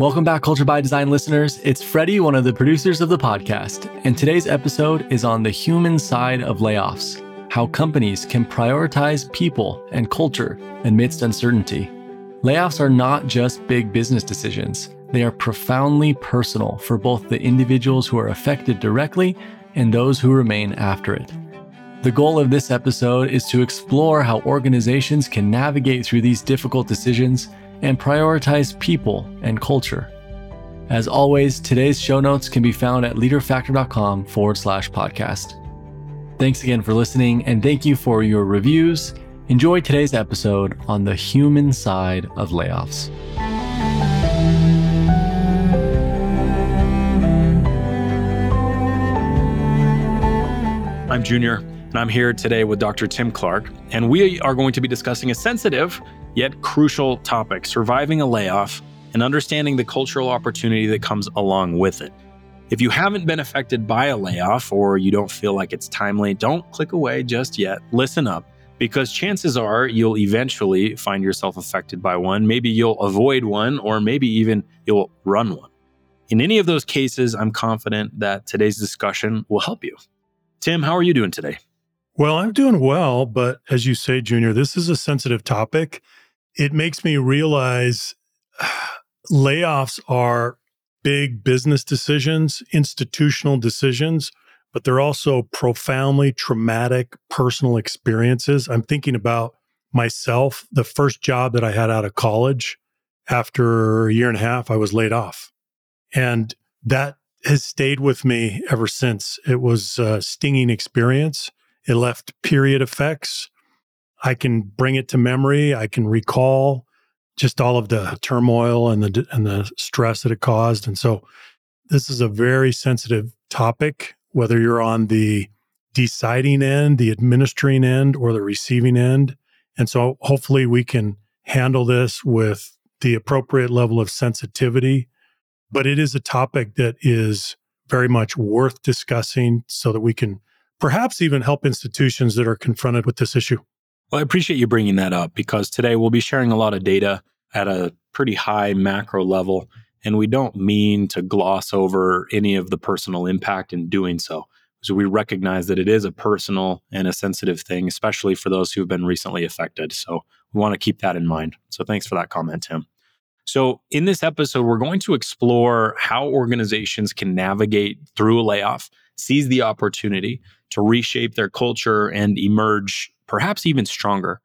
Welcome back, Culture by Design listeners. It's Freddie, one of the producers of the podcast, and today's episode is on the human side of layoffs how companies can prioritize people and culture amidst uncertainty. Layoffs are not just big business decisions, they are profoundly personal for both the individuals who are affected directly and those who remain after it. The goal of this episode is to explore how organizations can navigate through these difficult decisions and prioritize people and culture. As always, today's show notes can be found at leaderfactor.com forward slash podcast. Thanks again for listening, and thank you for your reviews. Enjoy today's episode on the human side of layoffs. I'm Junior, and I'm here today with Dr. Tim Clark, and we are going to be discussing a sensitive yet crucial topic surviving a layoff and understanding the cultural opportunity that comes along with it. If you haven't been affected by a layoff or you don't feel like it's timely, don't click away just yet. Listen up because chances are you'll eventually find yourself affected by one. Maybe you'll avoid one, or maybe even you'll run one. In any of those cases, I'm confident that today's discussion will help you. Tim, how are you doing today? Well, I'm doing well, but as you say, Junior, this is a sensitive topic it makes me realize layoffs are big business decisions, institutional decisions, but they're also profoundly traumatic personal experiences. I'm thinking about myself, the first job that I had out of college. After a year and a half, I was laid off. And that has stayed with me ever since. It was a stinging experience. It left period effects I can bring it to memory. I can recall just all of the turmoil and the and the stress that it caused. And so this is a very sensitive topic, whether you're on the deciding end, the administering end, or the receiving end. And so hopefully we can handle this with the appropriate level of sensitivity. But it is a topic that is very much worth discussing so that we can perhaps even help institutions that are confronted with this issue. Well, I appreciate you bringing that up because today we'll be sharing a lot of data at a pretty high macro level. And we don't mean to gloss over any of the personal impact in doing so. So we recognize that it is a personal and a sensitive thing, especially for those who have been recently affected. So we want to keep that in mind. So thanks for that comment, Tim. So, in this episode, we're going to explore how organizations can navigate through a layoff, seize the opportunity to reshape their culture and emerge perhaps even stronger.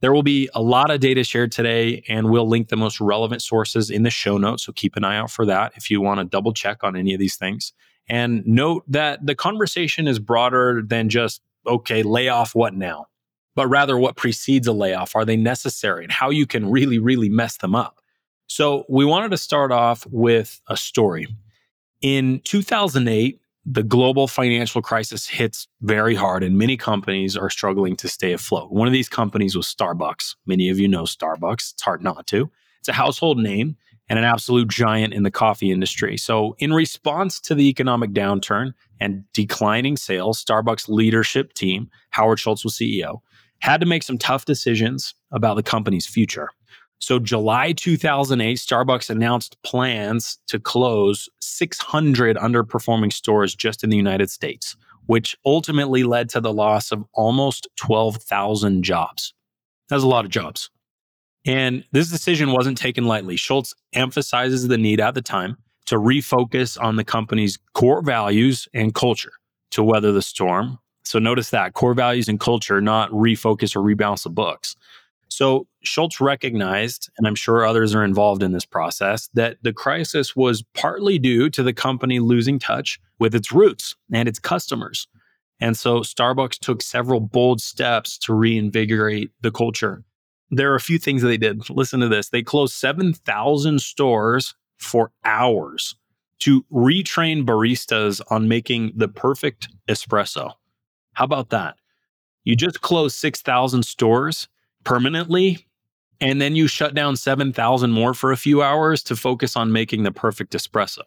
There will be a lot of data shared today, and we'll link the most relevant sources in the show notes. So keep an eye out for that if you want to double check on any of these things. And note that the conversation is broader than just, okay, lay off what now, but rather what precedes a layoff. Are they necessary and how you can really, really mess them up? So we wanted to start off with a story. In 2008, the global financial crisis hits very hard and many companies are struggling to stay afloat. One of these companies was Starbucks. Many of you know Starbucks. It's hard not to. It's a household name and an absolute giant in the coffee industry. So, in response to the economic downturn and declining sales, Starbucks leadership team, Howard Schultz was CEO, had to make some tough decisions about the company's future. So, July 2008, Starbucks announced plans to close 600 underperforming stores just in the United States, which ultimately led to the loss of almost 12,000 jobs. That's a lot of jobs. And this decision wasn't taken lightly. Schultz emphasizes the need at the time to refocus on the company's core values and culture to weather the storm. So, notice that core values and culture, not refocus or rebalance the books. So Schultz recognized, and I'm sure others are involved in this process, that the crisis was partly due to the company losing touch with its roots and its customers. And so Starbucks took several bold steps to reinvigorate the culture. There are a few things that they did. Listen to this. They closed 7,000 stores for hours to retrain baristas on making the perfect espresso. How about that? You just closed 6,000 stores permanently and then you shut down 7,000 more for a few hours to focus on making the perfect espresso.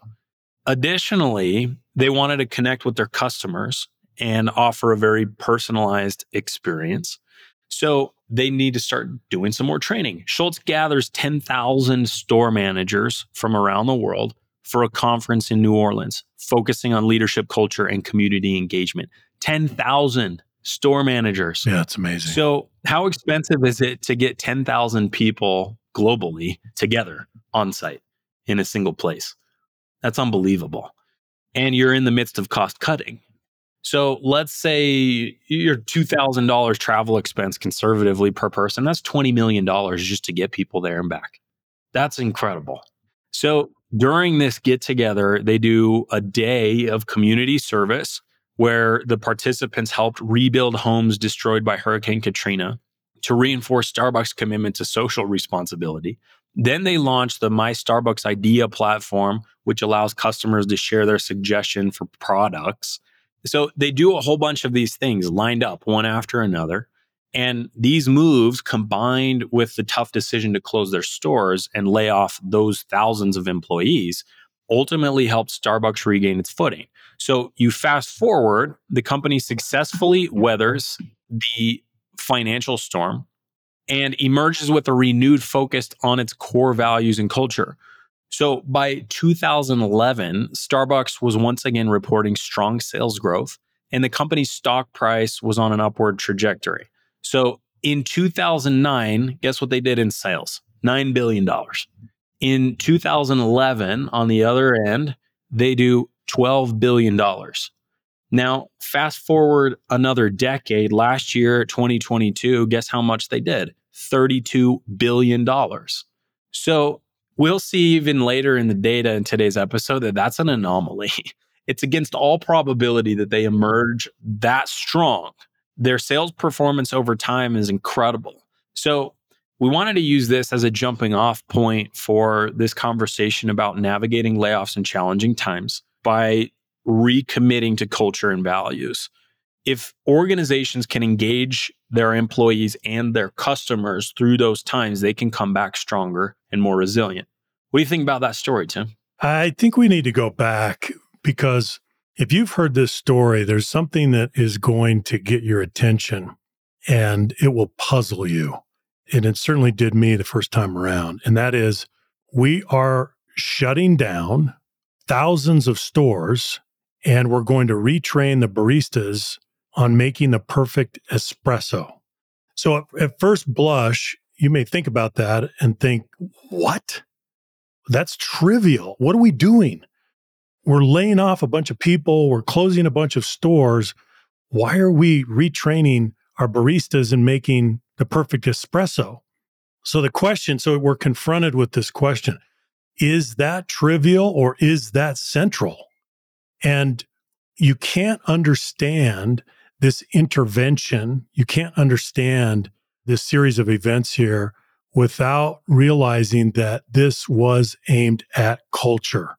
Additionally, they wanted to connect with their customers and offer a very personalized experience. So they need to start doing some more training. Schultz gathers 10,000 store managers from around the world for a conference in New Orleans, focusing on leadership culture and community engagement. 10,000 store managers. Yeah, it's amazing. So, how expensive is it to get 10,000 people globally together on site in a single place? That's unbelievable. And you're in the midst of cost cutting. So let's say your $2,000 travel expense conservatively per person, that's $20 million just to get people there and back. That's incredible. So during this get together, they do a day of community service where the participants helped rebuild homes destroyed by Hurricane Katrina to reinforce Starbucks' commitment to social responsibility. Then they launched the My Starbucks Idea platform, which allows customers to share their suggestion for products. So they do a whole bunch of these things lined up one after another. And these moves combined with the tough decision to close their stores and lay off those thousands of employees ultimately helped Starbucks regain its footing. So you fast forward, the company successfully weathers the financial storm and emerges with a renewed focus on its core values and culture. So by 2011, Starbucks was once again reporting strong sales growth, and the company's stock price was on an upward trajectory. So in 2009, guess what they did in sales? $9 billion. In 2011, on the other end, they do $12 billion. Now, fast forward another decade, last year, 2022, guess how much they did? $32 billion. So we'll see even later in the data in today's episode that that's an anomaly. It's against all probability that they emerge that strong. Their sales performance over time is incredible. So we wanted to use this as a jumping off point for this conversation about navigating layoffs in challenging times by recommitting to culture and values. If organizations can engage their employees and their customers through those times, they can come back stronger and more resilient. What do you think about that story, Tim? I think we need to go back because if you've heard this story, there's something that is going to get your attention and it will puzzle you. And it certainly did me the first time around. And that is, we are shutting down thousands of stores and we're going to retrain the baristas on making the perfect espresso. So at, at, first blush, you may think about that and think, what? That's trivial. What are we doing? We're laying off a bunch of people, we're closing a bunch of stores. Why are we retraining our baristas and making the perfect espresso? So the question, so we're confronted with this question is that trivial or is that central? And you can't understand this intervention. You can't understand this series of events here without realizing that this was aimed at culture.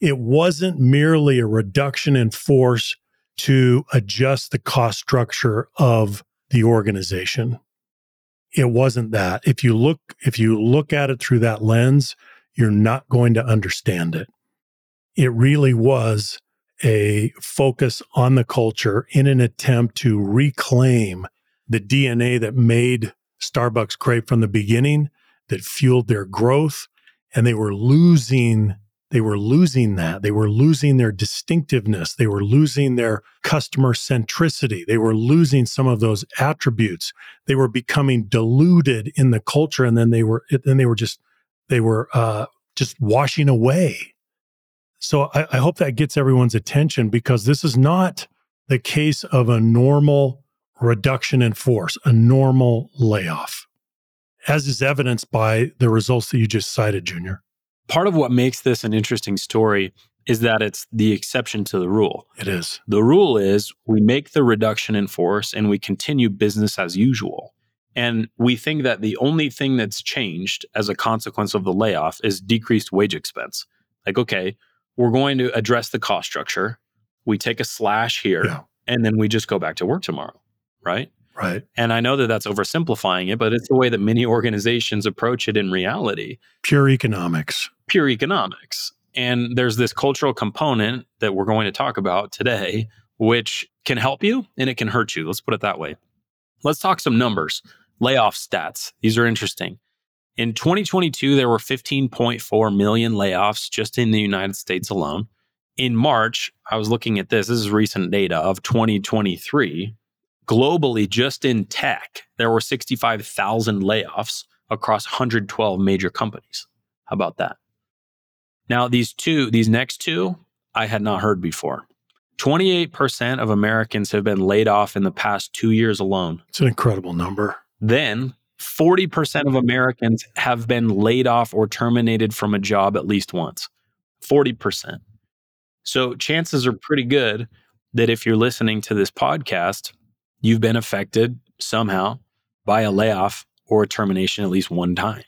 It wasn't merely a reduction in force to adjust the cost structure of the organization. It wasn't that. If you look if you look at it through that lens, you're not going to understand it. It really was a focus on the culture in an attempt to reclaim the DNA that made Starbucks great from the beginning, that fueled their growth. And they were losing, they were losing that. They were losing their distinctiveness. They were losing their customer centricity. They were losing some of those attributes. They were becoming diluted in the culture. And then they were, then they were just, they were uh, just washing away so I, I hope that gets everyone's attention because this is not the case of a normal reduction in force, a normal layoff, as is evidenced by the results that you just cited, Junior. Part of what makes this an interesting story is that it's the exception to the rule. It is. The rule is we make the reduction in force and we continue business as usual. And we think that the only thing that's changed as a consequence of the layoff is decreased wage expense. Like, okay, we're going to address the cost structure. We take a slash here yeah. and then we just go back to work tomorrow. Right. Right. And I know that that's oversimplifying it, but it's the way that many organizations approach it in reality. Pure economics. Pure economics. And there's this cultural component that we're going to talk about today, which can help you and it can hurt you. Let's put it that way. Let's talk some numbers. Layoff stats. These are interesting. In 2022, there were 15.4 million layoffs just in the United States alone. In March, I was looking at this, this is recent data of 2023. Globally, just in tech, there were 65,000 layoffs across 112 major companies. How about that? Now, these two, these next two, I had not heard before. 28% of Americans have been laid off in the past two years alone. It's an incredible number. Then 40% of Americans have been laid off or terminated from a job at least once. 40%. So chances are pretty good that if you're listening to this podcast, you've been affected somehow by a layoff or a termination at least one time.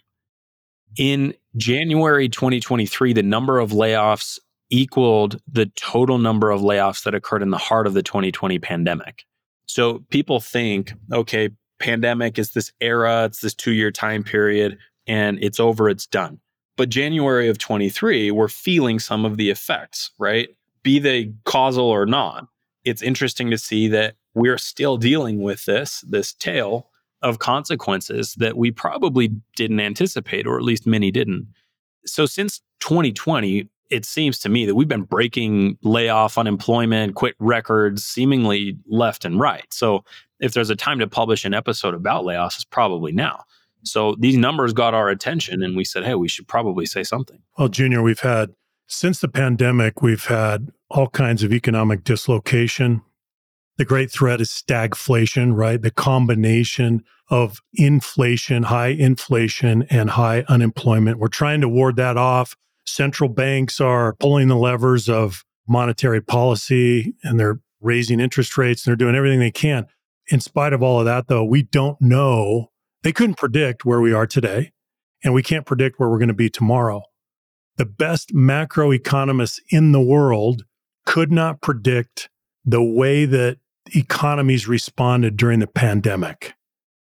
In January 2023, the number of layoffs equaled the total number of layoffs that occurred in the heart of the 2020 pandemic. So people think, okay, pandemic is this era, it's this two year time period, and it's over, it's done. But January of 23, we're feeling some of the effects, right? Be they causal or not. It's interesting to see that we're still dealing with this, this tail of consequences that we probably didn't anticipate, or at least many didn't. So since 2020, it seems to me that we've been breaking layoff, unemployment, quit records seemingly left and right. So if there's a time to publish an episode about layoffs, it's probably now. So these numbers got our attention and we said, hey, we should probably say something. Well, Junior, we've had, since the pandemic, we've had all kinds of economic dislocation. The great threat is stagflation, right? The combination of inflation, high inflation, and high unemployment. We're trying to ward that off central banks are pulling the levers of monetary policy and they're raising interest rates and they're doing everything they can. In spite of all of that, though, we don't know. They couldn't predict where we are today, and we can't predict where we're going to be tomorrow. The best macroeconomists in the world could not predict the way that economies responded during the pandemic.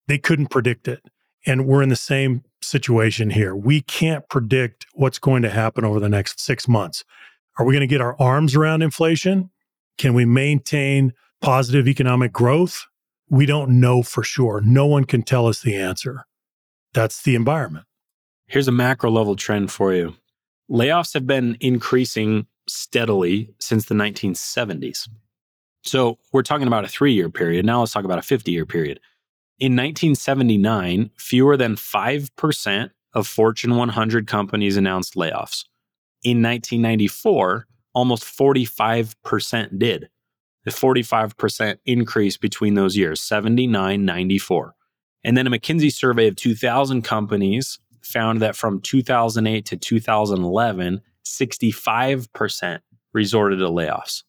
They couldn't predict it. And we're in the same situation here. We can't predict what's going to happen over the next six months. Are we going to get our arms around inflation? Can we maintain positive economic growth? We don't know for sure. No one can tell us the answer. That's the environment. Here's a macro level trend for you layoffs have been increasing steadily since the 1970s. So we're talking about a three year period. Now let's talk about a 50 year period. In 1979, fewer than 5% of Fortune 100 companies announced layoffs. In 1994, almost 45% did. A 45% increase between those years, 79, 94. And then a McKinsey survey of 2,000 companies found that from 2008 to 2011, 65% resorted to layoffs.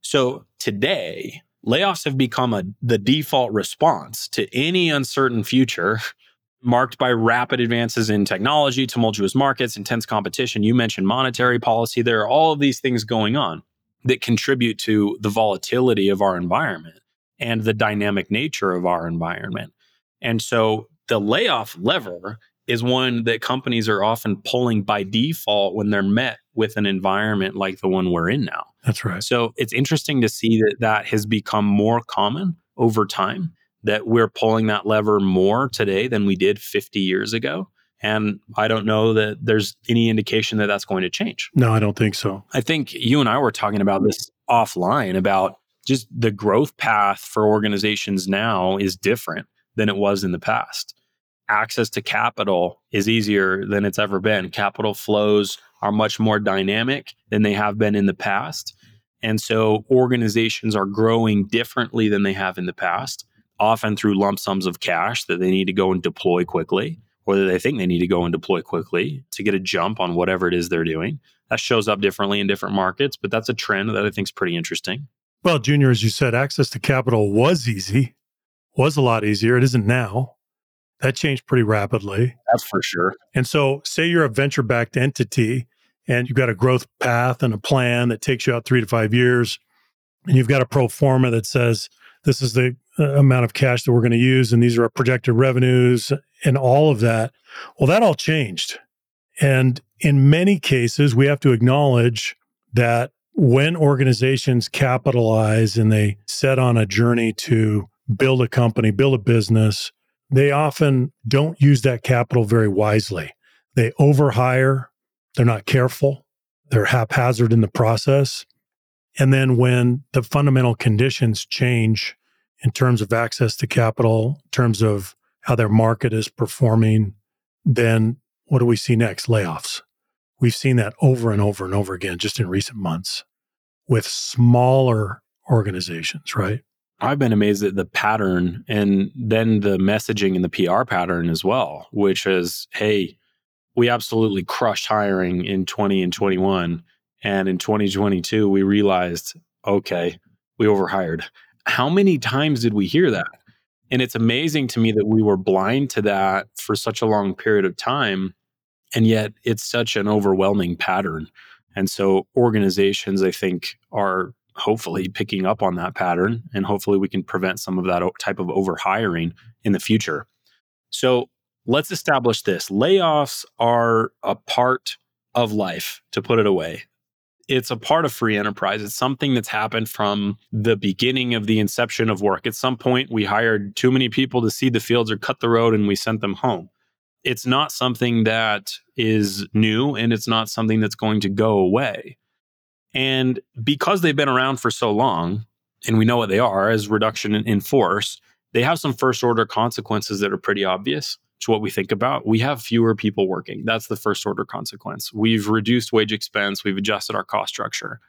So today, layoffs have become a, the default response to any uncertain future marked by rapid advances in technology, tumultuous markets, intense competition. You mentioned monetary policy. There are all of these things going on that contribute to the volatility of our environment and the dynamic nature of our environment. And so the layoff lever is one that companies are often pulling by default when they're met with an environment like the one we're in now. That's right. So it's interesting to see that that has become more common over time, that we're pulling that lever more today than we did 50 years ago. And I don't know that there's any indication that that's going to change. No, I don't think so. I think you and I were talking about this offline about just the growth path for organizations now is different than it was in the past access to capital is easier than it's ever been. Capital flows are much more dynamic than they have been in the past. And so organizations are growing differently than they have in the past, often through lump sums of cash that they need to go and deploy quickly, or that they think they need to go and deploy quickly to get a jump on whatever it is they're doing. That shows up differently in different markets, but that's a trend that I think is pretty interesting. Well, Junior, as you said, access to capital was easy, was a lot easier. It isn't now. That changed pretty rapidly. That's for sure. And so, say you're a venture backed entity and you've got a growth path and a plan that takes you out three to five years, and you've got a pro forma that says this is the uh, amount of cash that we're going to use, and these are our projected revenues, and all of that. Well, that all changed. And in many cases, we have to acknowledge that when organizations capitalize and they set on a journey to build a company, build a business, they often don't use that capital very wisely. They overhire, they're not careful, they're haphazard in the process. And then when the fundamental conditions change in terms of access to capital, in terms of how their market is performing, then what do we see next? Layoffs. We've seen that over and over and over again just in recent months with smaller organizations, right? I've been amazed at the pattern and then the messaging and the PR pattern as well, which is, hey, we absolutely crushed hiring in 20 and 21. And in 2022, we realized, okay, we overhired. How many times did we hear that? And it's amazing to me that we were blind to that for such a long period of time. And yet it's such an overwhelming pattern. And so organizations, I think, are hopefully mm. picking up on that pattern. And hopefully we can prevent some of that type of overhiring in the future. So let's establish this layoffs are a part of life, to put it away it's a part of free enterprise. It's something that's happened from the beginning of the inception of work. At some point, we hired too many people to see the fields or cut the road and we sent them home. It's not something that is new and it's not something that's going to go away. And because they've been around for so long, and we know what they are as reduction in force, they have some first order consequences that are pretty obvious to what we think about, we have fewer people working. That's the first order consequence. We've reduced wage expense, we've adjusted our cost structure.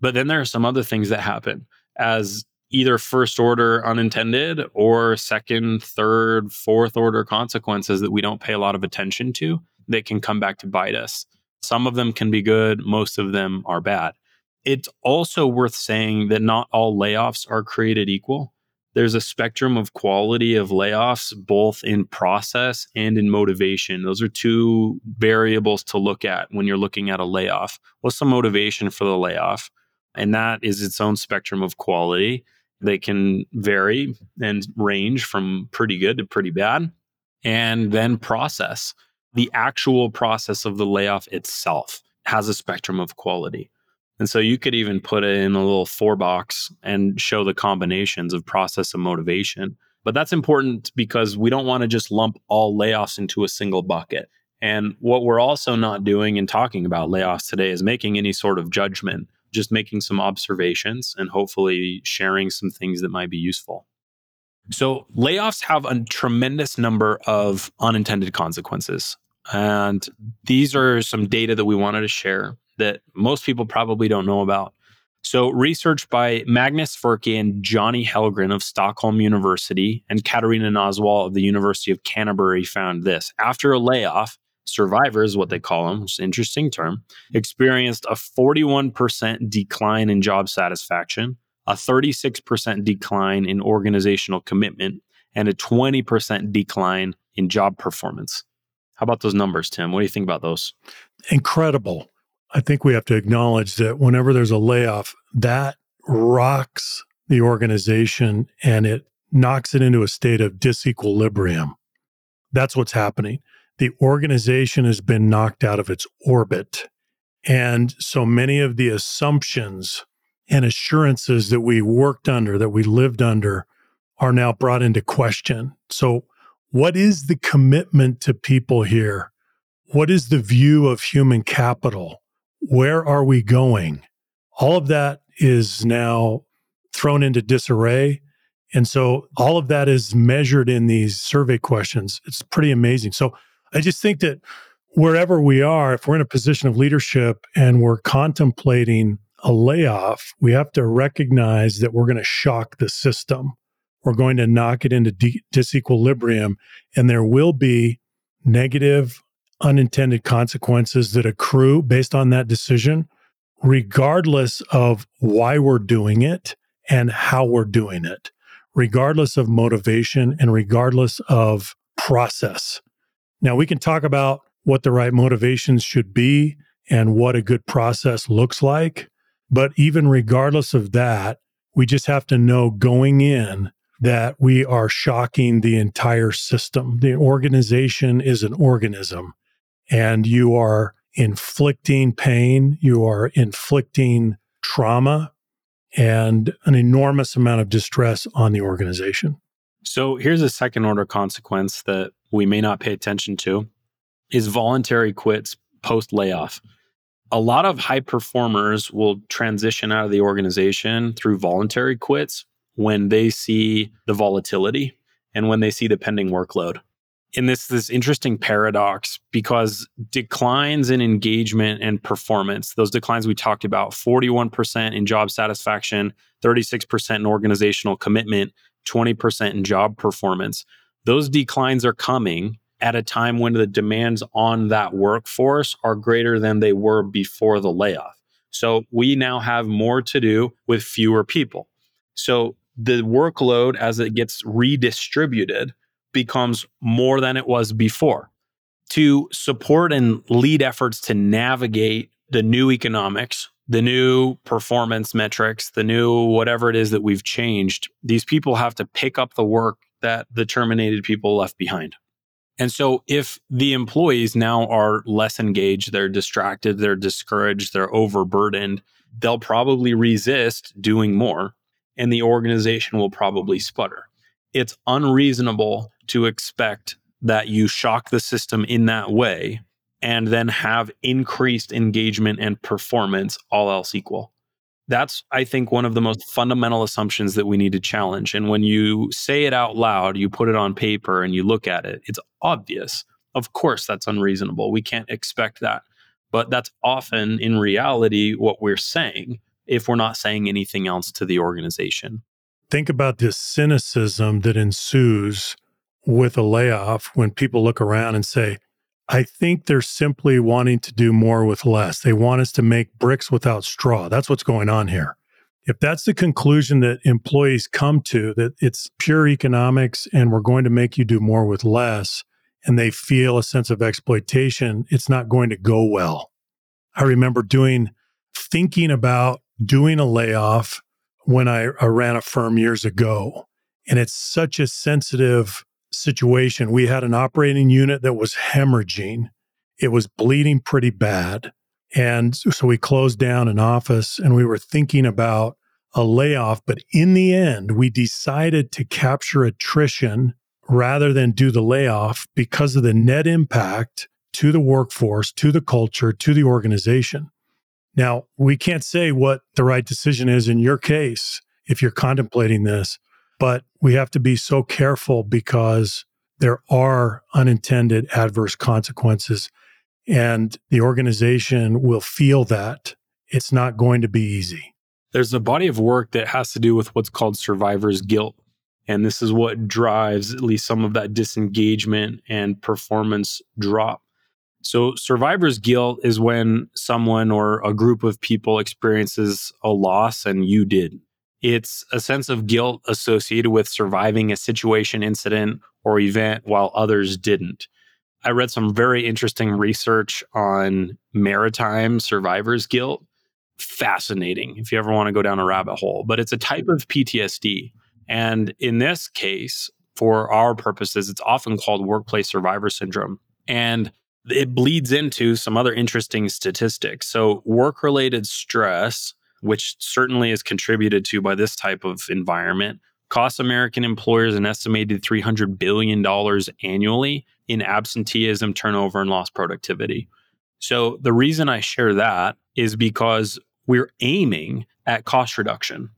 But then there are some other things that happen as either first order unintended or second, third, fourth order consequences that we don't pay a lot of attention to that can come back to bite us. Some of them can be good, most of them are bad. It's also worth saying that not all layoffs are created equal there's a spectrum of quality of layoffs, both in process and in motivation. Those are two variables to look at when you're looking at a layoff. What's the motivation for the layoff? And that is its own spectrum of quality. They can vary and range from pretty good to pretty bad. And then process. The actual process of the layoff itself has a spectrum of quality. And so you could even put it in a little four box and show the combinations of process and motivation. But that's important because we don't want to just lump all layoffs into a single bucket. And what we're also not doing in talking about layoffs today is making any sort of judgment, just making some observations and hopefully sharing some things that might be useful. So, layoffs have a tremendous number of unintended consequences. And these are some data that we wanted to share that most people probably don't know about. So, research by Magnus Sverke and Johnny Hellgren of Stockholm University and Katarina Näswall of the University of Canterbury found this. After a layoff, survivors, what they call them, which is an interesting term, experienced a 41% decline in job satisfaction, a 36% decline in organizational commitment, and a 20% decline in job performance. How about those numbers, Tim? What do you think about those? Incredible. I think we have to acknowledge that whenever there's a layoff, that rocks the organization and it knocks it into a state of disequilibrium. That's what's happening. The organization has been knocked out of its orbit. And so many of the assumptions and assurances that we worked under, that we lived under, are now brought into question. So, what is the commitment to people here? What is the view of human capital? where are we going? All of that is now thrown into disarray. And so all of that is measured in these survey questions. It's pretty amazing. So I just think that wherever we are, if we're in a position of leadership and we're contemplating a layoff, we have to recognize that we're going to shock the system. We're going to knock it into de- disequilibrium, and there will be negative unintended consequences that accrue based on that decision, regardless of why we're doing it and how we're doing it, regardless of motivation and regardless of process. Now, we can talk about what the right motivations should be and what a good process looks like. But even regardless of that, we just have to know going in that we are shocking the entire system. The organization is an organism and you are inflicting pain, you are inflicting trauma, and an enormous amount of distress on the organization. So here's a second order consequence that we may not pay attention to is voluntary quits post layoff. A lot of high performers will transition out of the organization through voluntary quits when they see the volatility and when they see the pending workload. And this this interesting paradox because declines in engagement and performance, those declines we talked about, 41% in job satisfaction, 36% in organizational commitment, 20% in job performance. Those declines are coming at a time when the demands on that workforce are greater than they were before the layoff. So we now have more to do with fewer people. So the workload as it gets redistributed becomes more than it was before. To support and lead efforts to navigate the new economics, the new performance metrics, the new whatever it is that we've changed, these people have to pick up the work that the terminated people left behind. And so if the employees now are less engaged, they're distracted, they're discouraged, they're overburdened, they'll probably resist doing more and the organization will probably sputter. It's unreasonable to expect that you shock the system in that way and then have increased engagement and performance, all else equal. That's, I think, one of the most fundamental assumptions that we need to challenge. And when you say it out loud, you put it on paper and you look at it, it's obvious. Of course, that's unreasonable. We can't expect that. But that's often in reality what we're saying if we're not saying anything else to the organization. Think about this cynicism that ensues with a layoff when people look around and say, I think they're simply wanting to do more with less. They want us to make bricks without straw. That's what's going on here. If that's the conclusion that employees come to, that it's pure economics and we're going to make you do more with less, and they feel a sense of exploitation, it's not going to go well. I remember doing, thinking about doing a layoff when I, I ran a firm years ago. And it's such a sensitive situation. We had an operating unit that was hemorrhaging, it was bleeding pretty bad. And so we closed down an office and we were thinking about a layoff. But in the end, we decided to capture attrition rather than do the layoff because of the net impact to the workforce, to the culture, to the organization. Now, we can't say what the right decision is in your case if you're contemplating this, but we have to be so careful because there are unintended adverse consequences, and the organization will feel that. It's not going to be easy. There's a body of work that has to do with what's called survivor's guilt. And this is what drives at least some of that disengagement and performance drop. So, survivor's guilt is when someone or a group of people experiences a loss and you did. It's a sense of guilt associated with surviving a situation, incident, or event while others didn't. I read some very interesting research on maritime survivor's guilt. Fascinating if you ever want to go down a rabbit hole, but it's a type of PTSD. And in this case, for our purposes, it's often called workplace survivor syndrome. And it bleeds into some other interesting statistics. So, work related stress which certainly is contributed to by this type of environment, costs American employers an estimated $300 billion annually in absenteeism, turnover, and lost productivity. So, the reason I share that is because we're aiming at cost reduction.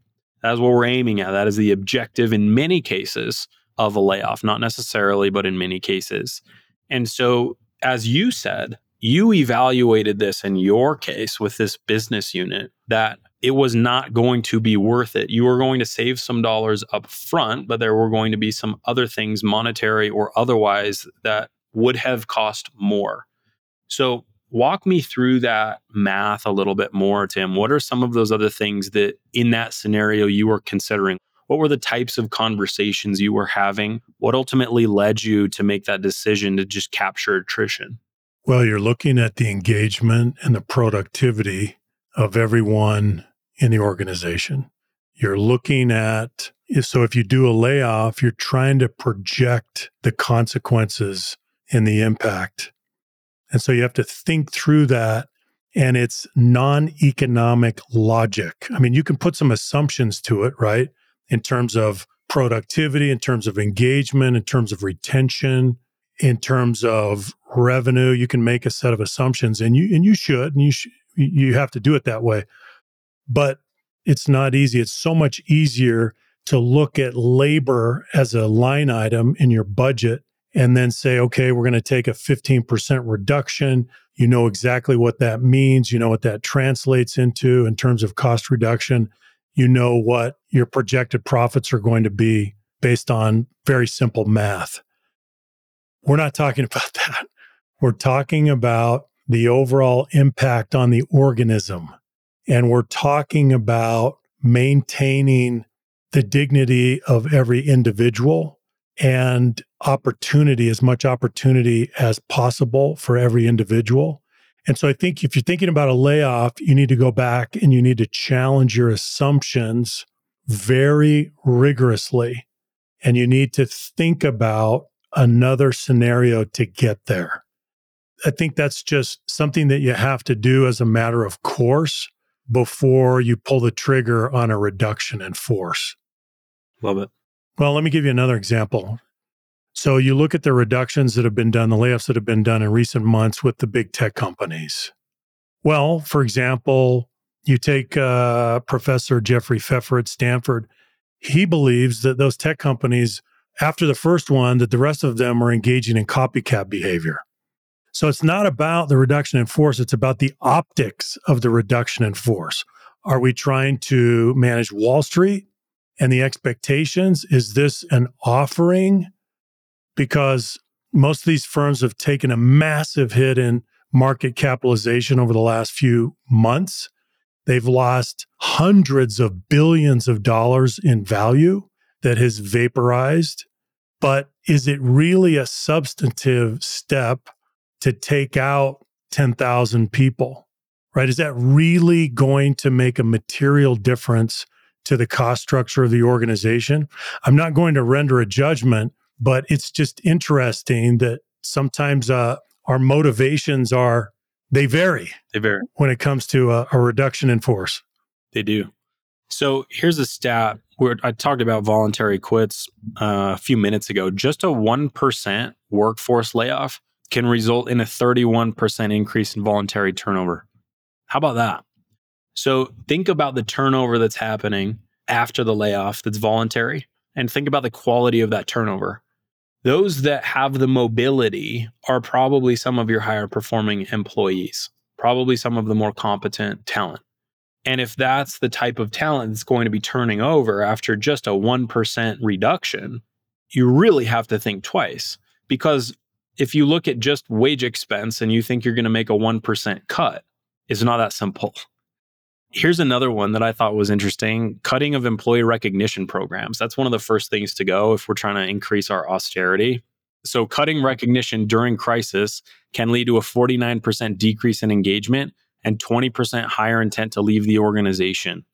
That's what we're aiming at. That is the objective in many cases of a layoff, not necessarily, but in many cases. And so, as you said, you evaluated this in your case with this business unit that it was not going to be worth it. You were going to save some dollars up front, but there were going to be some other things, monetary or otherwise, that would have cost more. So, walk me through that math a little bit more, Tim. What are some of those other things that in that scenario you were considering? What were the types of conversations you were having? What ultimately led you to make that decision to just capture attrition? Well, you're looking at the engagement and the productivity of everyone in the organization. You're looking at, so if you do a layoff, you're trying to project the consequences and the impact. And so you have to think through that and it's non economic logic. I mean, you can put some assumptions to it, right? In terms of productivity, in terms of engagement, in terms of retention, in terms of revenue. You can make a set of assumptions, and you and you should, and you sh- you have to do it that way. But it's not easy. It's so much easier to look at labor as a line item in your budget and then say, okay, we're going to take a 15% reduction. You know exactly what that means. You know what that translates into in terms of cost reduction. You know what your projected profits are going to be based on very simple math. We're not talking about that. We're talking about the overall impact on the organism. And we're talking about maintaining the dignity of every individual and opportunity, as much opportunity as possible for every individual. And so I think if you're thinking about a layoff, you need to go back and you need to challenge your assumptions very rigorously. And you need to think about another scenario to get there. I think that's just something that you have to do as a matter of course before you pull the trigger on a reduction in force. Love it. Well, let me give you another example. So you look at the reductions that have been done, the layoffs that have been done in recent months with the big tech companies. Well, for example, you take uh, Professor Jeffrey Pfeffer at Stanford. He believes that those tech companies, after the first one, that the rest of them are engaging in copycat behavior. So it's not about the reduction in force, it's about the optics of the reduction in force. Are we trying to manage Wall Street and the expectations? Is this an offering? Because most of these firms have taken a massive hit in market capitalization over the last few months. They've lost hundreds of billions of dollars in value that has vaporized. But is it really a substantive step to take out 10,000 people, right? Is that really going to make a material difference to the cost structure of the organization? I'm not going to render a judgment, but it's just interesting that sometimes uh, our motivations are, they vary. They vary. When it comes to a, a reduction in force. They do. So here's a stat where I talked about voluntary quits uh, a few minutes ago. Just a 1% workforce layoff can result in a 31% increase in voluntary turnover. How about that? So think about the turnover that's happening after the layoff that's voluntary and think about the quality of that turnover. Those that have the mobility are probably some of your higher performing employees, probably some of the more competent talent. And if that's the type of talent that's going to be turning over after just a 1% reduction, you really have to think twice because if you look at just wage expense and you think you're going to make a 1% cut, it's not that simple. Here's another one that I thought was interesting cutting of employee recognition programs. That's one of the first things to go if we're trying to increase our austerity. So, cutting recognition during crisis can lead to a 49% decrease in engagement and 20% higher intent to leave the organization.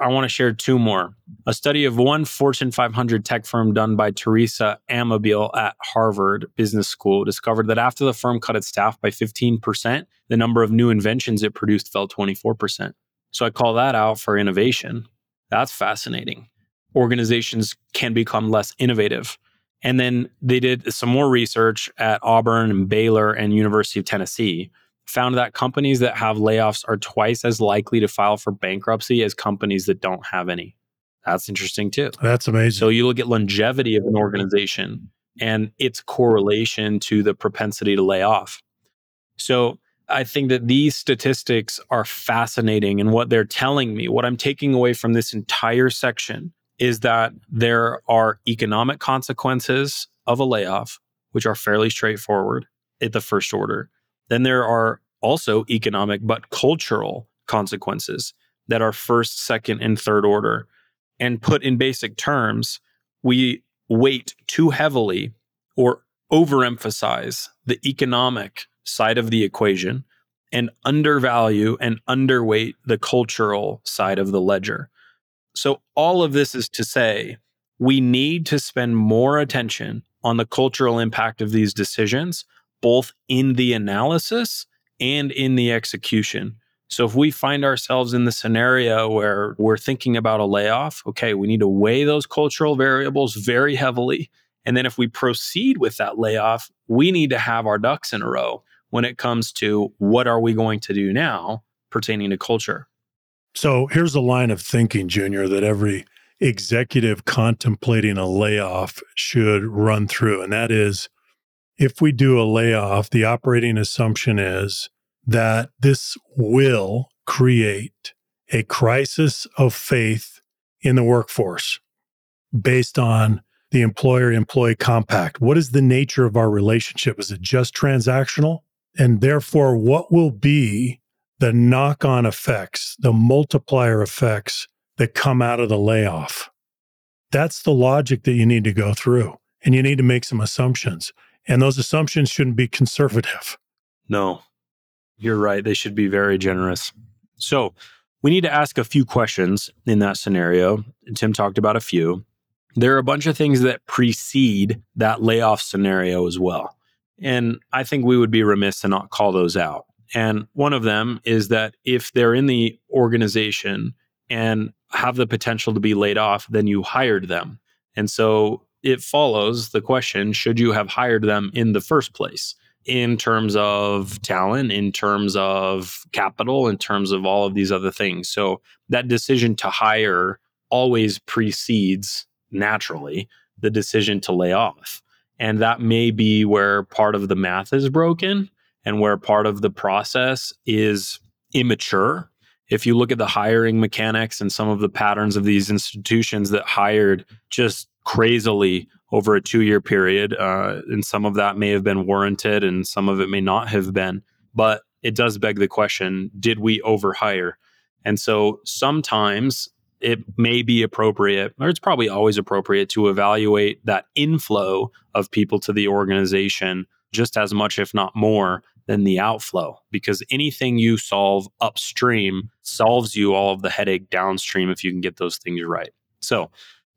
I want to share two more. A study of one Fortune 500 tech firm done by Teresa Amabile at Harvard Business School discovered that after the firm cut its staff by 15%, the number of new inventions it produced fell 24%. So I call that out for innovation. That's fascinating. Organizations can become less innovative. And then they did some more research at Auburn and Baylor and University of Tennessee found that companies that have layoffs are twice as likely to file for bankruptcy as companies that don't have any. That's interesting too. That's amazing. So you look at longevity of an organization and its correlation to the propensity to lay off. So I think that these statistics are fascinating and what they're telling me, what I'm taking away from this entire section is that there are economic consequences of a layoff, which are fairly straightforward at the first order. Then there are also economic but cultural consequences that are first, second, and third order. And put in basic terms, we weight too heavily or overemphasize the economic side of the equation and undervalue and underweight the cultural side of the ledger. So, all of this is to say, we need to spend more attention on the cultural impact of these decisions, both in the analysis and in the execution. So if we find ourselves in the scenario where we're thinking about a layoff, okay, we need to weigh those cultural variables very heavily. And then if we proceed with that layoff, we need to have our ducks in a row when it comes to what are we going to do now pertaining to culture. So here's a line of thinking, Junior, that every executive contemplating a layoff should run through. And that is if we do a layoff, the operating assumption is that this will create a crisis of faith in the workforce based on the employer employee compact. What is the nature of our relationship? Is it just transactional? And therefore, what will be the knock on effects, the multiplier effects that come out of the layoff? That's the logic that you need to go through. And you need to make some assumptions. And those assumptions shouldn't be conservative. No, you're right. They should be very generous. So we need to ask a few questions in that scenario. Tim talked about a few. There are a bunch of things that precede that layoff scenario as well. And I think we would be remiss to not call those out. And one of them is that if they're in the organization and have the potential to be laid off, then you hired them. And so it follows the question should you have hired them in the first place? in terms of talent, in terms of capital, in terms of all of these other things. So that decision to hire always precedes naturally the decision to lay off. And that may be where part of the math is broken and where part of the process is immature. If you look at the hiring mechanics and some of the patterns of these institutions that hired just crazily over a two year period. Uh, and some of that may have been warranted and some of it may not have been. But it does beg the question did we overhire? And so sometimes it may be appropriate, or it's probably always appropriate to evaluate that inflow of people to the organization just as much, if not more, than the outflow. Because anything you solve upstream solves you all of the headache downstream if you can get those things right. So,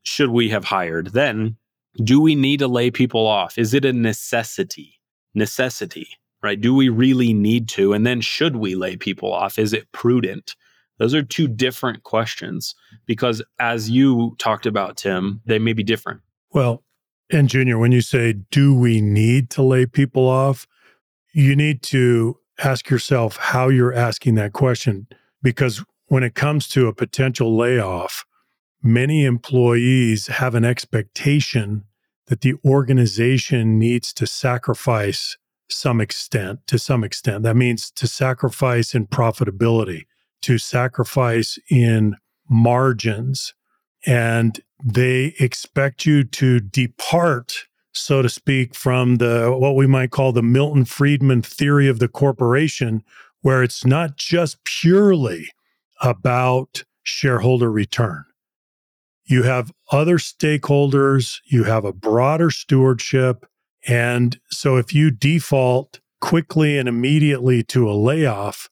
should we have hired? Then do we need to lay people off? Is it a necessity? Necessity, right? Do we really need to? And then should we lay people off? Is it prudent? Those are two different questions because as you talked about, Tim, they may be different. Well, and Junior, when you say, do we need to lay people off? You need to ask yourself how you're asking that question because when it comes to a potential layoff, many employees have an expectation that the organization needs to sacrifice some extent to some extent. That means to sacrifice in profitability to sacrifice in margins and they expect you to depart so to speak from the what we might call the Milton Friedman theory of the corporation where it's not just purely about shareholder return you have other stakeholders, you have a broader stewardship. And so if you default quickly and immediately to a layoff,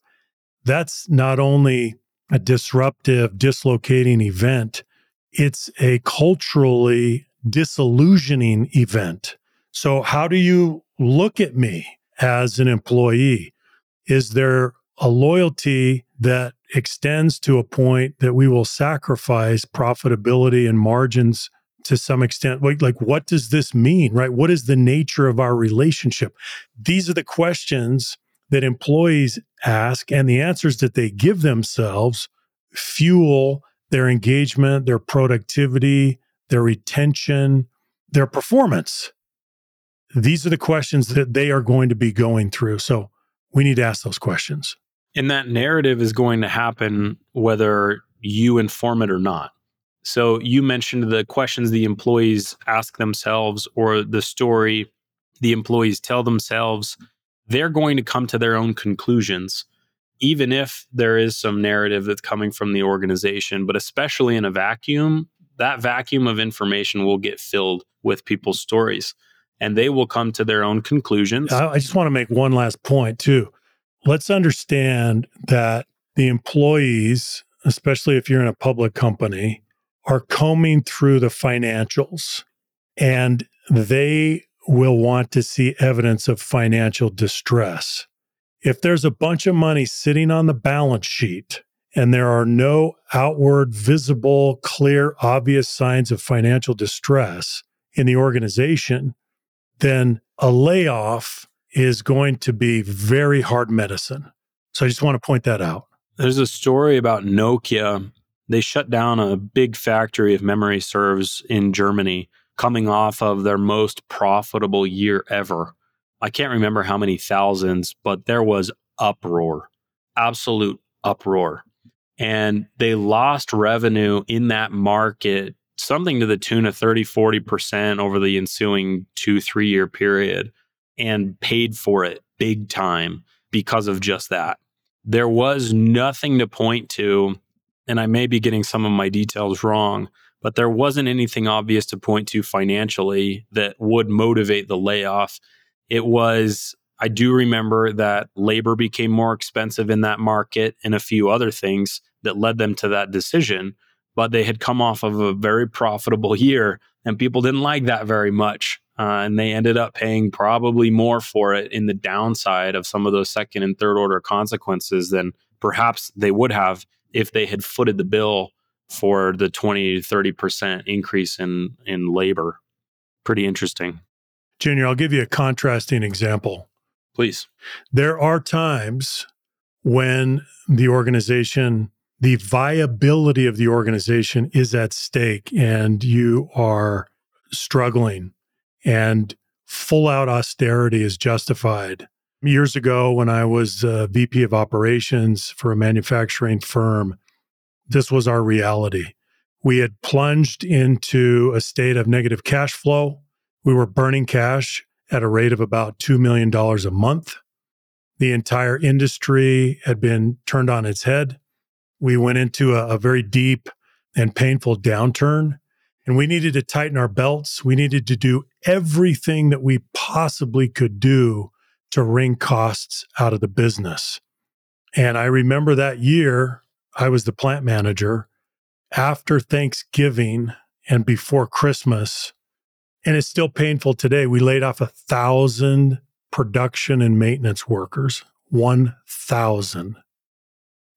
that's not only a disruptive, dislocating event, it's a culturally disillusioning event. So, how do you look at me as an employee? Is there a loyalty that extends to a point that we will sacrifice profitability and margins to some extent. Like, like what does this mean right? What is the nature of our relationship? These are the questions that employees ask and the answers that they give themselves fuel their engagement their productivity their retention their performance. These are the questions that they are going to be going through. So we need to ask those questions and that narrative is going to happen whether you inform it or not. So you mentioned the questions the employees ask themselves or the story the employees tell themselves. They're going to come to their own conclusions, even if there is some narrative that's coming from the organization. But especially in a vacuum, that vacuum of information will get filled with people's stories and they will come to their own conclusions. I just want to make one last point, too let's understand that the employees, especially if you're in a public company, are combing through the financials and they will want to see evidence of financial distress. if there's a bunch of money sitting on the balance sheet and there are no outward, visible, clear, obvious signs of financial distress in the organization, then a layoff is going to be very hard medicine. So I just want to point that out. There's a story about Nokia. They shut down a big factory, if memory serves, in Germany, coming off of their most profitable year ever. I can't remember how many thousands, but there was uproar, absolute uproar. And they lost revenue in that market, something to the tune of 30, 40% over the ensuing two, three year period, and paid for it big time because of just that. There was nothing to point to, and I may be getting some of my details wrong, but there wasn't anything obvious to point to financially that would motivate the layoff. It was, I do remember that labor became more expensive in that market and a few other things that led them to that decision. But they had come off of a very profitable year and people didn't like that very much. Uh, and they ended up paying probably more for it in the downside of some of those second and third order consequences than perhaps they would have if they had footed the bill for the 20 to 30% increase in, in labor. Pretty interesting. Junior, I'll give you a contrasting example. Please. There are times when the organization, the viability of the organization is at stake and you are struggling and full out austerity is justified. Years ago, when I was uh, VP of operations for a manufacturing firm, this was our reality. We had plunged into a state of negative cash flow. We were burning cash at a rate of about $2 million a month. The entire industry had been turned on its head. We went into a, a very deep and painful downturn and we needed to tighten our belts. We needed to do everything that we possibly could do to wring costs out of the business. And I remember that year, I was the plant manager after Thanksgiving and before Christmas. And it's still painful today. We laid off a thousand production and maintenance workers, 1,000.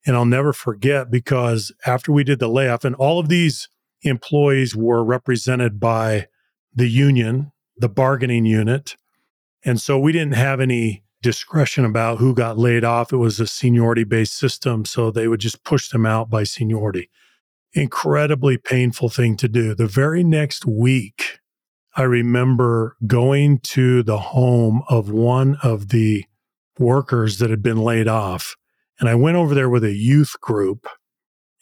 And I'll never forget because after we did the layoff, and all of these employees were represented by the union, the bargaining unit. And so we didn't have any discretion about who got laid off. It was a seniority based system. So they would just push them out by seniority. Incredibly painful thing to do. The very next week, I remember going to the home of one of the workers that had been laid off. And I went over there with a youth group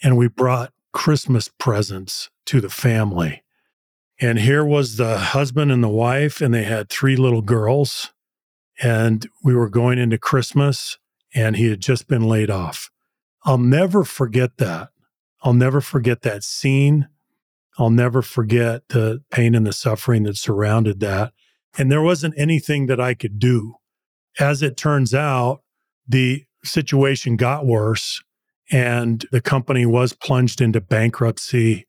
and we brought Christmas presents to the family. And here was the husband and the wife, and they had three little girls. And we were going into Christmas, and he had just been laid off. I'll never forget that. I'll never forget that scene. I'll never forget the pain and the suffering that surrounded that. And there wasn't anything that I could do. As it turns out, the situation got worse and the company was plunged into bankruptcy.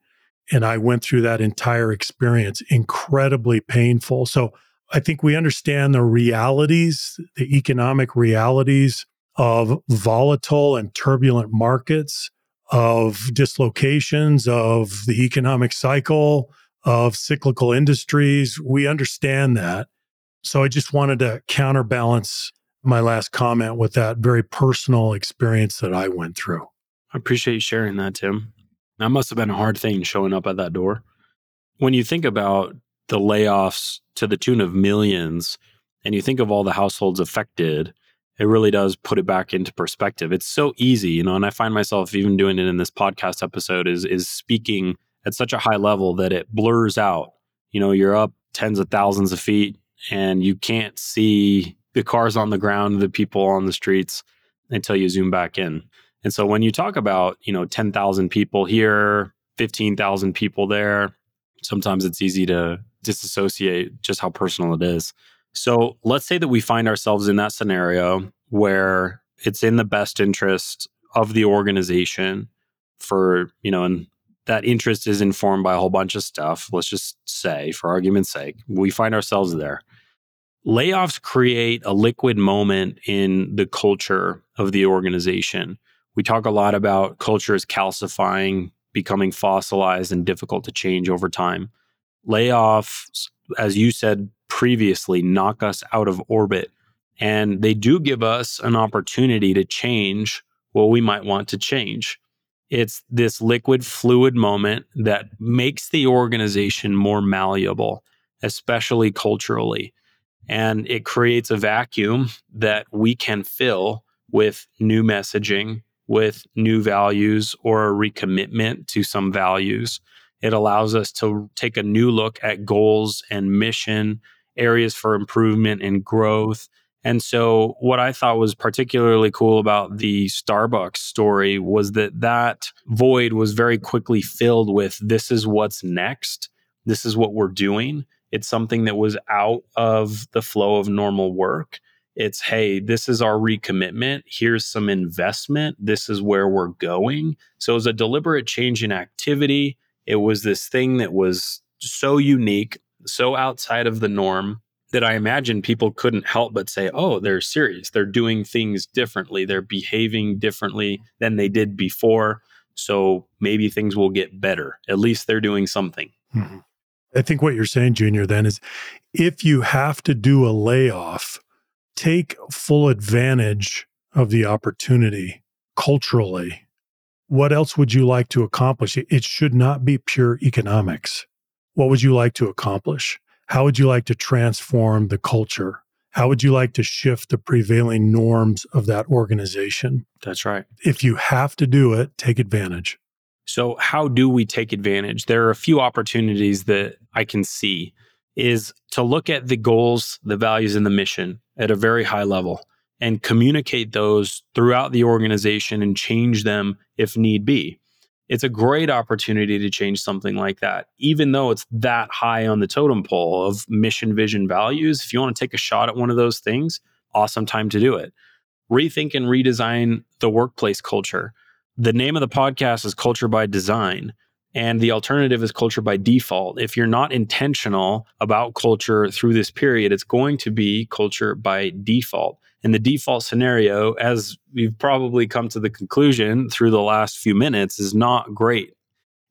And I went through that entire experience, incredibly painful. So I think we understand the realities, the economic realities of volatile and turbulent markets, of dislocations, of the economic cycle, of cyclical industries. We understand that. So I just wanted to counterbalance my last comment with that very personal experience that I went through. I appreciate you sharing that, Tim. That must have been a hard thing showing up at that door. When you think about the layoffs to the tune of millions, and you think of all the households affected, it really does put it back into perspective. It's so easy, you know, and I find myself even doing it in this podcast episode is is speaking at such a high level that it blurs out. You know, you're up tens of thousands of feet and you can't see the cars on the ground, the people on the streets until you zoom back in. And so when you talk about, you know, 10,000 people here, 15,000 people there, sometimes it's easy to disassociate just how personal it is. So let's say that we find ourselves in that scenario where it's in the best interest of the organization for, you know, and that interest is informed by a whole bunch of stuff. Let's just say, for argument's sake, we find ourselves there layoffs create a liquid moment in the culture of the organization. We talk a lot about cultures calcifying, becoming fossilized, and difficult to change over time. Layoffs, as you said previously, knock us out of orbit. And they do give us an opportunity to change what we might want to change. It's this liquid fluid moment that makes the organization more malleable, especially culturally. And it creates a vacuum that we can fill with new messaging, with new values, or a recommitment to some values. It allows us to take a new look at goals and mission, areas for improvement and growth, and so, what I thought was particularly cool about the Starbucks story was that that void was very quickly filled with this is what's next. This is what we're doing. It's something that was out of the flow of normal work. It's, hey, this is our recommitment. Here's some investment. This is where we're going. So, it was a deliberate change in activity. It was this thing that was so unique, so outside of the norm that I imagine people couldn't help but say, oh, they're serious. They're doing things differently. They're behaving differently than they did before. So maybe things will get better. At least they're doing something. Mm-hmm. I think what you're saying, Junior, then is if you have to do a layoff, take full advantage of the opportunity culturally. What else would you like to accomplish? It should not be pure economics. What would you like to accomplish? How would you like to transform the culture? How would you like to shift the prevailing norms of that organization? That's right. If you have to do it, take advantage. So, how do we take advantage? There are a few opportunities that I can see is to look at the goals, the values, and the mission at a very high level and communicate those throughout the organization and change them if need be it's a great opportunity to change something like that, even though it's that high on the totem pole of mission, vision, values. If you want to take a shot at one of those things, awesome time to do it. Rethink and redesign the workplace culture. The name of the podcast is Culture by Design, and the alternative is Culture by Default. If you're not intentional about culture through this period, it's going to be culture by default. And the default scenario, as we've probably come to the conclusion through the last few minutes, is not great.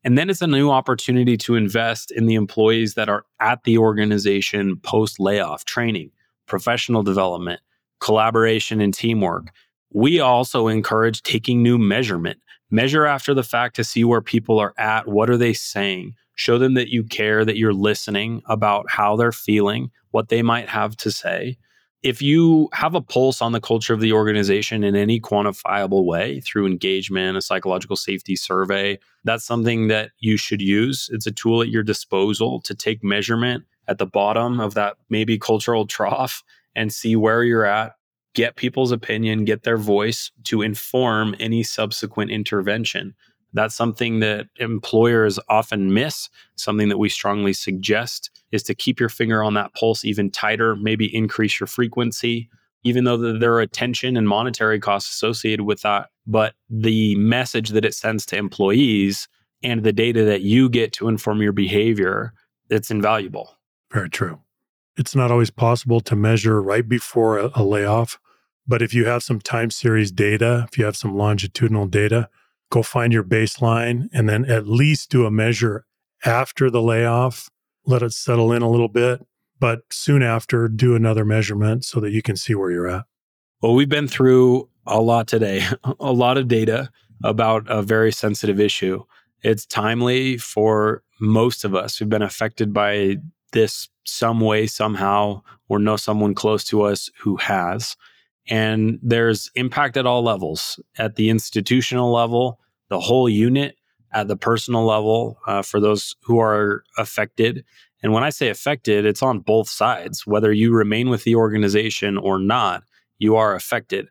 And then it's a new opportunity to invest in the employees that are at the organization post layoff training, professional development, collaboration, and teamwork. We also encourage taking new measurement. Measure after the fact to see where people are at. What are they saying? Show them that you care, that you're listening about how they're feeling, what they might have to say if you have a pulse on the culture of the organization in any quantifiable way through engagement, a psychological safety survey, that's something that you should use. It's a tool at your disposal to take measurement at the bottom of that maybe cultural trough and see where you're at, get people's opinion, get their voice to inform any subsequent intervention. That's something that employers often miss, something that we strongly suggest is to keep your finger on that pulse even tighter, maybe increase your frequency, even though there are attention and monetary costs associated with that. But the message that it sends to employees and the data that you get to inform your behavior, it's invaluable. Very true. It's not always possible to measure right before a, a layoff, but if you have some time series data, if you have some longitudinal data, go find your baseline and then at least do a measure after the layoff let it settle in a little bit, but soon after, do another measurement so that you can see where you're at. Well, we've been through a lot today, a lot of data about a very sensitive issue. It's timely for most of us who've been affected by this some way, somehow, or know someone close to us who has. And there's impact at all levels at the institutional level, the whole unit, at the personal level uh, for those who are affected. And when I say affected, it's on both sides. Whether you remain with the organization or not, you are affected.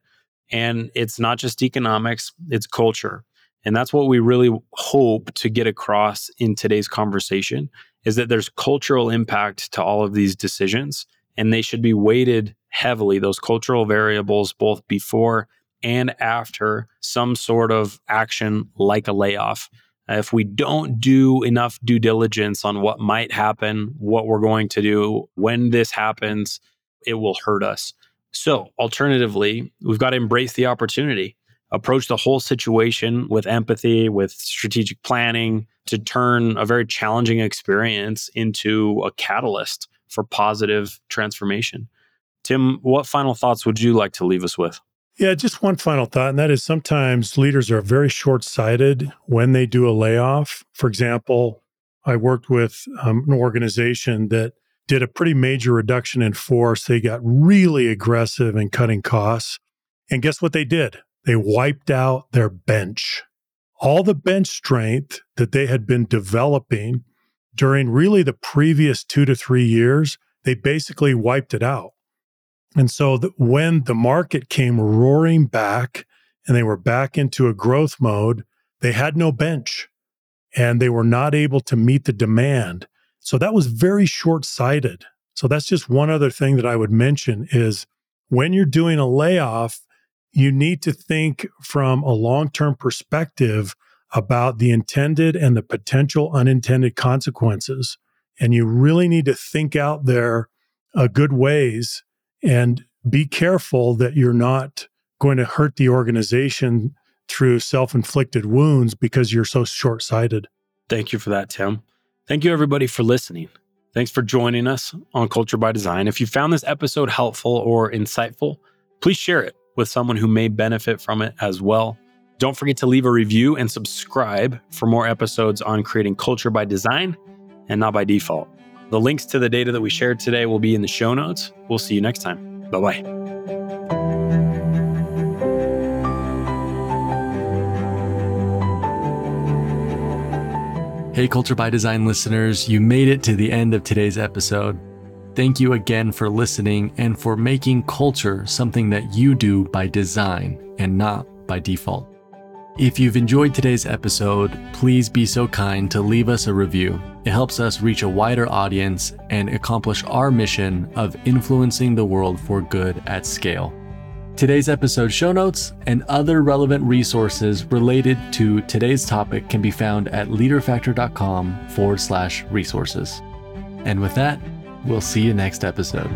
And it's not just economics, it's culture. And that's what we really hope to get across in today's conversation is that there's cultural impact to all of these decisions and they should be weighted heavily those cultural variables both before and after some sort of action like a layoff. If we don't do enough due diligence on what might happen, what we're going to do when this happens, it will hurt us. So, alternatively, we've got to embrace the opportunity, approach the whole situation with empathy, with strategic planning to turn a very challenging experience into a catalyst for positive transformation. Tim, what final thoughts would you like to leave us with? Yeah, just one final thought, and that is sometimes leaders are very short sighted when they do a layoff. For example, I worked with um, an organization that did a pretty major reduction in force. They got really aggressive in cutting costs. And guess what they did? They wiped out their bench. All the bench strength that they had been developing during really the previous two to three years, they basically wiped it out. And so when the market came roaring back and they were back into a growth mode, they had no bench and they were not able to meet the demand. So that was very short sighted. So that's just one other thing that I would mention is when you're doing a layoff, you need to think from a long term perspective about the intended and the potential unintended consequences. And you really need to think out there uh, good ways and be careful that you're not going to hurt the organization through self inflicted wounds because you're so short sighted. Thank you for that, Tim. Thank you, everybody, for listening. Thanks for joining us on Culture by Design. If you found this episode helpful or insightful, please share it with someone who may benefit from it as well. Don't forget to leave a review and subscribe for more episodes on creating culture by design and not by default. The links to the data that we shared today will be in the show notes. We'll see you next time. Bye bye. Hey, Culture by Design listeners, you made it to the end of today's episode. Thank you again for listening and for making culture something that you do by design and not by default. If you've enjoyed today's episode, please be so kind to leave us a review. It helps us reach a wider audience and accomplish our mission of influencing the world for good at scale. Today's episode show notes and other relevant resources related to today's topic can be found at leaderfactor.com forward slash resources. And with that, we'll see you next episode.